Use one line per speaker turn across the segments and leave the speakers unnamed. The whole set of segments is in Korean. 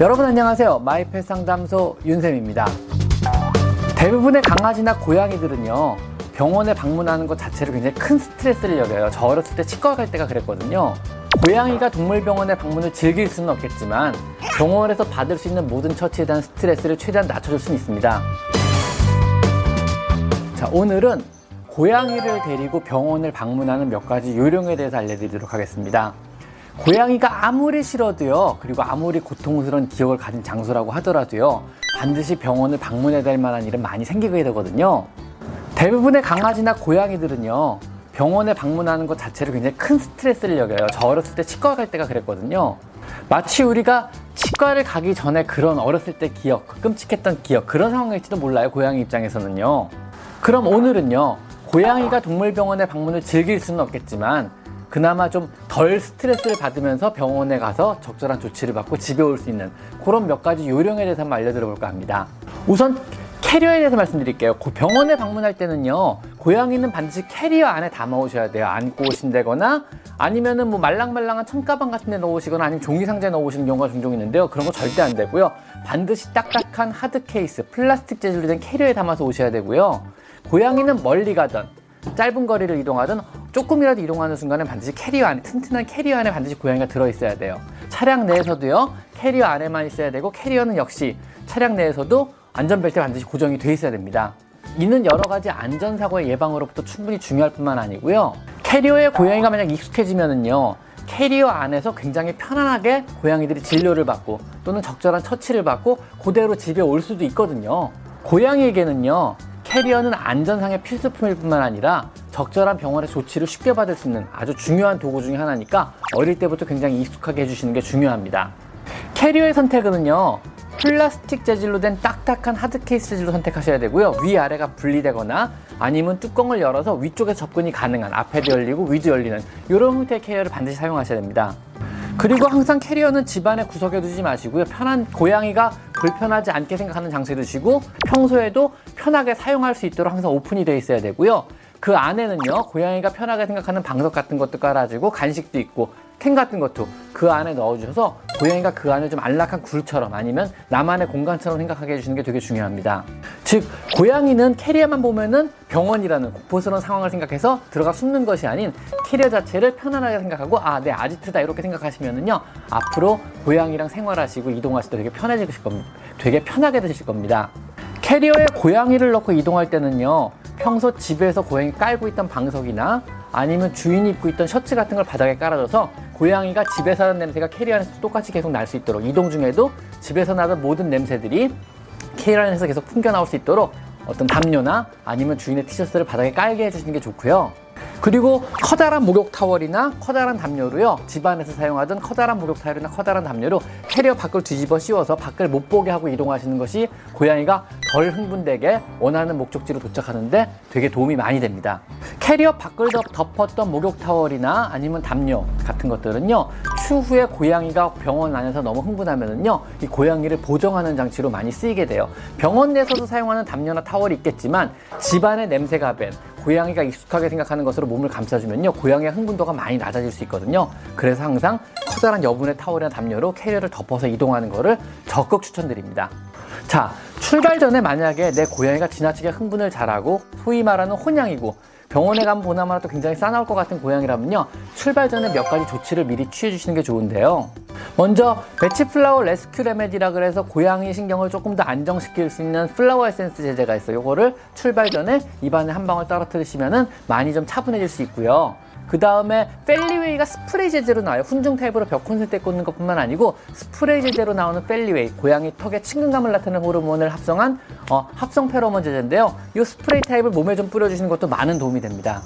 여러분 안녕하세요. 마이펫 상담소 윤쌤입니다. 대부분의 강아지나 고양이들은요, 병원에 방문하는 것 자체를 굉장히 큰 스트레스를 여겨요. 저 어렸을 때 치과 갈 때가 그랬거든요. 고양이가 동물병원에 방문을 즐길 수는 없겠지만 병원에서 받을 수 있는 모든 처치에 대한 스트레스를 최대한 낮춰줄 수는 있습니다. 자, 오늘은 고양이를 데리고 병원을 방문하는 몇 가지 요령에 대해서 알려드리도록 하겠습니다. 고양이가 아무리 싫어도요, 그리고 아무리 고통스러운 기억을 가진 장소라고 하더라도요, 반드시 병원을 방문해야 될 만한 일은 많이 생기게 되거든요. 대부분의 강아지나 고양이들은요, 병원에 방문하는 것 자체를 굉장히 큰 스트레스를 여겨요. 저 어렸을 때 치과 갈 때가 그랬거든요. 마치 우리가 치과를 가기 전에 그런 어렸을 때 기억, 그 끔찍했던 기억, 그런 상황일지도 몰라요. 고양이 입장에서는요. 그럼 오늘은요, 고양이가 동물병원에 방문을 즐길 수는 없겠지만, 그나마 좀 덜 스트레스를 받으면서 병원에 가서 적절한 조치를 받고 집에 올 수 있는 그런 몇 가지 요령에 대해서 한번 알려드려 볼까 합니다. 우선 캐리어에 대해서 말씀드릴게요. 병원에 방문할 때는요, 고양이는 반드시 캐리어 안에 담아 오셔야 돼요. 안고 오신다거나 아니면은 뭐 말랑말랑한 천가방 같은 데 넣으시거나 아니면 종이 상자에 넣으시는 경우가 종종 있는데요. 그런 거 절대 안 되고요. 반드시 딱딱한 하드 케이스, 플라스틱 재질로 된 캐리어에 담아서 오셔야 되고요. 고양이는 멀리 가던 짧은 거리를 이동하든 조금이라도 이동하는 순간에 반드시 캐리어 안에 튼튼한 캐리어 안에 반드시 고양이가 들어 있어야 돼요. 차량 내에서도요. 캐리어 안에만 있어야 되고 캐리어는 역시 차량 내에서도 안전벨트 반드시 고정이 돼 있어야 됩니다. 이는 여러 가지 안전사고의 예방으로부터 충분히 중요할 뿐만 아니고요. 캐리어에 고양이가 만약 익숙해지면은요. 캐리어 안에서 굉장히 편안하게 고양이들이 진료를 받고 또는 적절한 처치를 받고 그대로 집에 올 수도 있거든요. 고양이에게는요. 캐리어는 안전상의 필수품일 뿐만 아니라 적절한 병원의 조치를 쉽게 받을 수 있는 아주 중요한 도구 중에 하나니까 어릴 때부터 굉장히 익숙하게 해주시는 게 중요합니다. 캐리어의 선택은요, 플라스틱 재질로 된 딱딱한 하드 케이스 재질로 선택하셔야 되고요. 위아래가 분리되거나 아니면 뚜껑을 열어서 위쪽에 접근이 가능한 앞에도 열리고 위도 열리는 이런 형태의 캐리어를 반드시 사용하셔야 됩니다. 그리고 항상 캐리어는 집안의 구석에 두지 마시고요. 편한 고양이가 불편하지 않게 생각하는 장소에 두시고 평소에도 편하게 사용할 수 있도록 항상 오픈이 되어 있어야 되고요. 그 안에는요, 고양이가 편하게 생각하는 방석 같은 것도 깔아주고 간식도 있고 캔 같은 것도 그 안에 넣어주셔서 고양이가 그 안을 좀 안락한 굴처럼 아니면 나만의 공간처럼 생각하게 해주시는 게 되게 중요합니다. 즉, 고양이는 캐리어만 보면은 병원이라는 공포스러운 상황을 생각해서 들어가 숨는 것이 아닌 캐리어 자체를 편안하게 생각하고 아, 내 아지트다 이렇게 생각하시면은요, 앞으로 고양이랑 생활하시고 이동하실 때 되게 편해지실 겁니다. 되게 편하게 되실 겁니다. 캐리어에 고양이를 넣고 이동할 때는요, 평소 집에서 고양이 깔고 있던 방석이나 아니면 주인이 입고 있던 셔츠 같은 걸 바닥에 깔아줘서 고양이가 집에서 나는 냄새가 캐리어 안에서 똑같이 계속 날 수 있도록 이동 중에도 집에서 나던 모든 냄새들이 캐리어 안에서 계속 풍겨 나올 수 있도록 어떤 담요나 아니면 주인의 티셔츠를 바닥에 깔게 해주시는 게 좋고요. 그리고 커다란 목욕 타월이나 커다란 담요로요. 집안에서 사용하던 커다란 목욕 타월이나 커다란 담요로 캐리어 밖을 뒤집어 씌워서 밖을 못 보게 하고 이동하시는 것이 고양이가 덜 흥분되게 원하는 목적지로 도착하는데 되게 도움이 많이 됩니다. 캐리어 밖을 덮었던 목욕 타월이나 아니면 담요 같은 것들은요. 추후에 고양이가 병원 안에서 너무 흥분하면은요. 이 고양이를 보정하는 장치로 많이 쓰이게 돼요. 병원 내에서도 사용하는 담요나 타월이 있겠지만 집안의 냄새가 밴 고양이가 익숙하게 생각하는 것으로 몸을 감싸주면요 고양이의 흥분도가 많이 낮아질 수 있거든요. 그래서 항상 커다란 여분의 타월이나 담요로 캐리어를 덮어서 이동하는 것을 적극 추천드립니다. 자 출발 전에 만약에 내 고양이가 지나치게 흥분을 잘하고 소위 말하는 혼양이고 병원에 가면 보나마나 굉장히 싸나울 것 같은 고양이라면요. 출발 전에 몇 가지 조치를 미리 취해 주시는 게 좋은데요. 먼저 Bach Flower Rescue Remedy라 그래서 고양이 신경을 조금 더 안정시킬 수 있는 flower essence 제제가 있어요. 이거를 출발 전에 입안에 한 방울 떨어뜨리시면 많이 좀 차분해질 수 있고요 그 다음에 Feliway가 스프레이 제제로 나와요. 훈증 타입으로 벽 콘센트에 꽂는 것뿐만 아니고 스프레이 제제로 나오는 Feliway, 고양이 턱에 친근감을 나타내는 호르몬을 합성한 어, 합성 페로몬 제제인데요. 이 스프레이 타입을 몸에 좀 뿌려주시는 것도 많은 도움이 됩니다.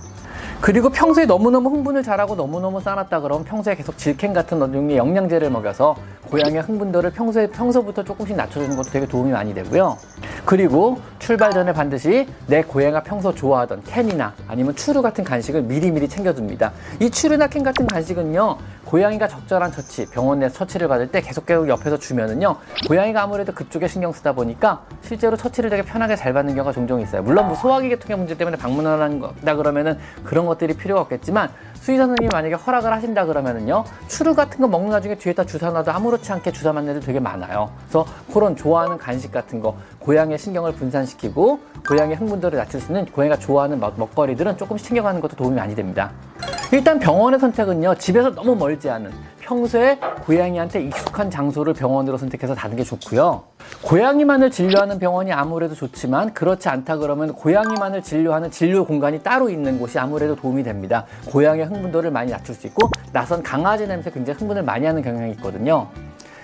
그리고 평소에 너무너무 흥분을 잘하고 너무너무 싸납다 그러면 평소에 계속 Zylkene 같은 종류의 영양제를 먹여서 고양이의 흥분도를 평소에 평소부터 조금씩 낮춰주는 것도 되게 도움이 많이 되고요. 그리고 출발 전에 반드시 내 고양이가 평소 좋아하던 캔이나 아니면 추루 같은 간식을 미리미리 챙겨둡니다. 이 추루나 캔 같은 간식은요, 고양이가 적절한 처치, 병원 내 처치를 받을 때 계속 계속 옆에서 주면은요, 고양이가 아무래도 그쪽에 신경 쓰다 보니까 실제로 처치를 되게 편하게 잘 받는 경우가 종종 있어요. 물론 뭐 소화기 계통의 문제 때문에 방문을 한다 그러면은 그런 것들이 필요가 없겠지만 수의사 선생님이 만약에 허락을 하신다 그러면은요 추루 같은 거 먹는 와중에 뒤에다 주사 놔도 아무렇지 않게 주사 맞는 애들 되게 많아요 그래서 그런 좋아하는 간식 같은 거 고양이의 신경을 분산시키고 고양이 흥분도를 낮출 수 있는 고양이가 좋아하는 먹, 먹거리들은 조금씩 챙겨가는 것도 도움이 많이 됩니다 일단 병원의 선택은요 집에서 너무 멀지 않은 평소에 고양이한테 익숙한 장소를 병원으로 선택해서 다는 게 좋고요. 고양이만을 진료하는 병원이 아무래도 좋지만 그렇지 않다 그러면 고양이만을 진료하는 진료 공간이 따로 있는 곳이 아무래도 도움이 됩니다. 고양이의 흥분도를 많이 낮출 수 있고 나선 강아지 냄새 굉장히 흥분을 많이 하는 경향이 있거든요.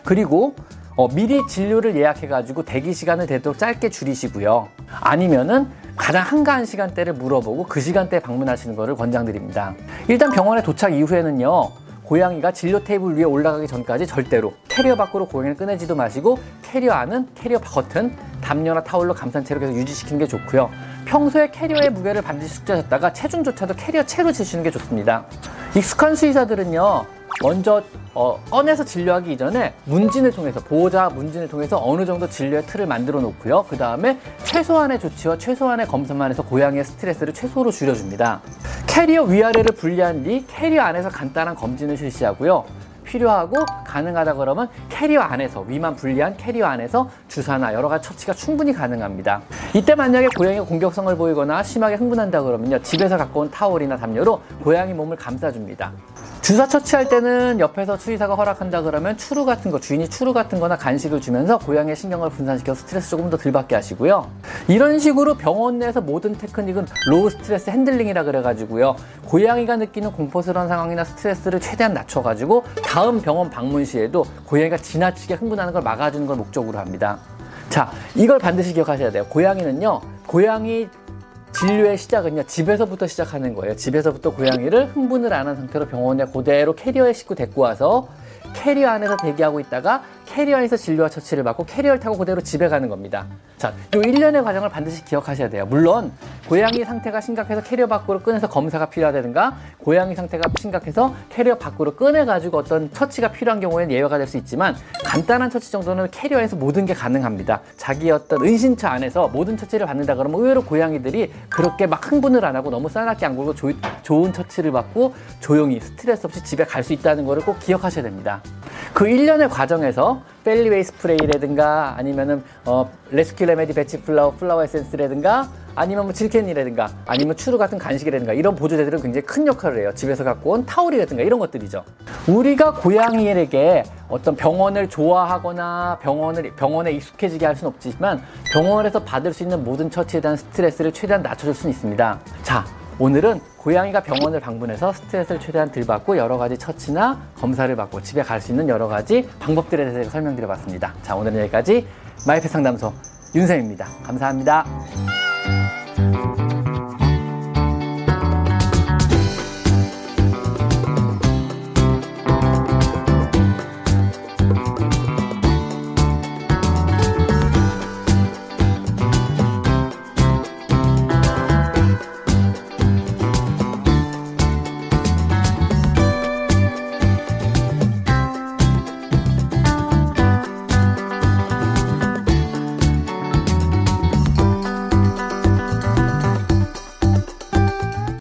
그리고 어, 미리 진료를 예약해가지고 대기 시간을 되도록 짧게 줄이시고요. 아니면은 가장 한가한 시간대를 물어보고 그 시간대에 방문하시는 것을 권장드립니다. 일단 병원에 도착 이후에는요. 고양이가 진료 테이블 위에 올라가기 전까지 절대로 캐리어 밖으로 고양이를 꺼내지도 마시고 캐리어 안은 캐리어 겉은 담요나 타올로 감싼 채로 계속 유지시키는 게 좋고요. 평소에 캐리어의 무게를 반드시 숙지하셨다가 체중조차도 캐리어 채로 재시는 게 좋습니다. 익숙한 수의사들은요. 먼저 어, 꺼내서 진료하기 이전에 문진을 통해서 보호자 문진을 통해서 어느 정도 진료의 틀을 만들어 놓고요. 그 다음에 최소한의 조치와 최소한의 검사만 해서 고양이의 스트레스를 최소로 줄여줍니다. 캐리어 위아래를 분리한 뒤 캐리어 안에서 간단한 검진을 실시하고요. 필요하고 가능하다 그러면 캐리어 안에서 위만 분리한 캐리어 안에서 주사나 여러 가지 처치가 충분히 가능합니다. 이때 만약에 고양이가 공격성을 보이거나 심하게 흥분한다 그러면요 집에서 갖고 온 타올이나 담요로 고양이 몸을 감싸줍니다. 주사 처치할 때는 옆에서 수의사가 허락한다 그러면 추루 같은 거, 주인이 추루 같은 거나 간식을 주면서 고양이의 신경을 분산시켜서 스트레스 조금 더 덜 받게 하시고요. 이런 식으로 병원 내에서 모든 테크닉은 low stress handling이라 그래가지고요. 고양이가 느끼는 공포스러운 상황이나 스트레스를 최대한 낮춰가지고 다음 병원 방문 시에도 고양이가 지나치게 흥분하는 걸 막아주는 걸 목적으로 합니다. 자, 이걸 반드시 기억하셔야 돼요. 고양이는요, 고양이 진료의 시작은요 집에서부터 시작하는 거예요. 집에서부터 고양이를 흥분을 안 한 상태로 병원에 그대로 캐리어에 싣고 데리고 와서 캐리어 안에서 대기하고 있다가 캐리어에서 진료와 처치를 받고 캐리어를 타고 그대로 집에 가는 겁니다. 자, 이 일련의 과정을 반드시 기억하셔야 돼요. 물론 고양이 상태가 심각해서 캐리어 밖으로 꺼내서 검사가 필요하다든가 고양이 상태가 심각해서 캐리어 밖으로 꺼내가지고 어떤 처치가 필요한 경우에는 예외가 될 수 있지만 간단한 처치 정도는 캐리어에서 모든 게 가능합니다. 자기 어떤 은신처 안에서 모든 처치를 받는다 그러면 의외로 고양이들이 그렇게 막 흥분을 안 하고 너무 싸납게 안 굴고 좋은 처치를 받고 조용히 스트레스 없이 집에 갈 수 있다는 것을 꼭 기억하셔야 됩니다. 그 일련의 과정에 서 Feliway 스프레이라든가 아니면은 어, Rescue Remedy Bach Flower flower essence라든가 아니면 뭐 Zylkene이라든가 아니면 추루 같은 간식이라든가 이런 보조제들은 굉장히 큰 역할을 해요. 집에서 갖고 온 타올이라든가 이런 것들이죠. 우리가 고양이에게 어떤 병원을 좋아하거나 병원을 병원에 익숙해지게 할 수는 없지만 병원에서 받을 수 있는 모든 처치에 대한 스트레스를 최대한 낮춰줄 수는 있습니다. 자, 오늘은 고양이가 병원을 방문해서 스트레스를 최대한 덜 받고 여러 가지 처치나 검사를 받고 집에 갈 수 있는 여러 가지 방법들에 대해서 설명드려 봤습니다. 자, 오늘은 여기까지 마이펫 상담소 윤쌤입니다. 감사합니다.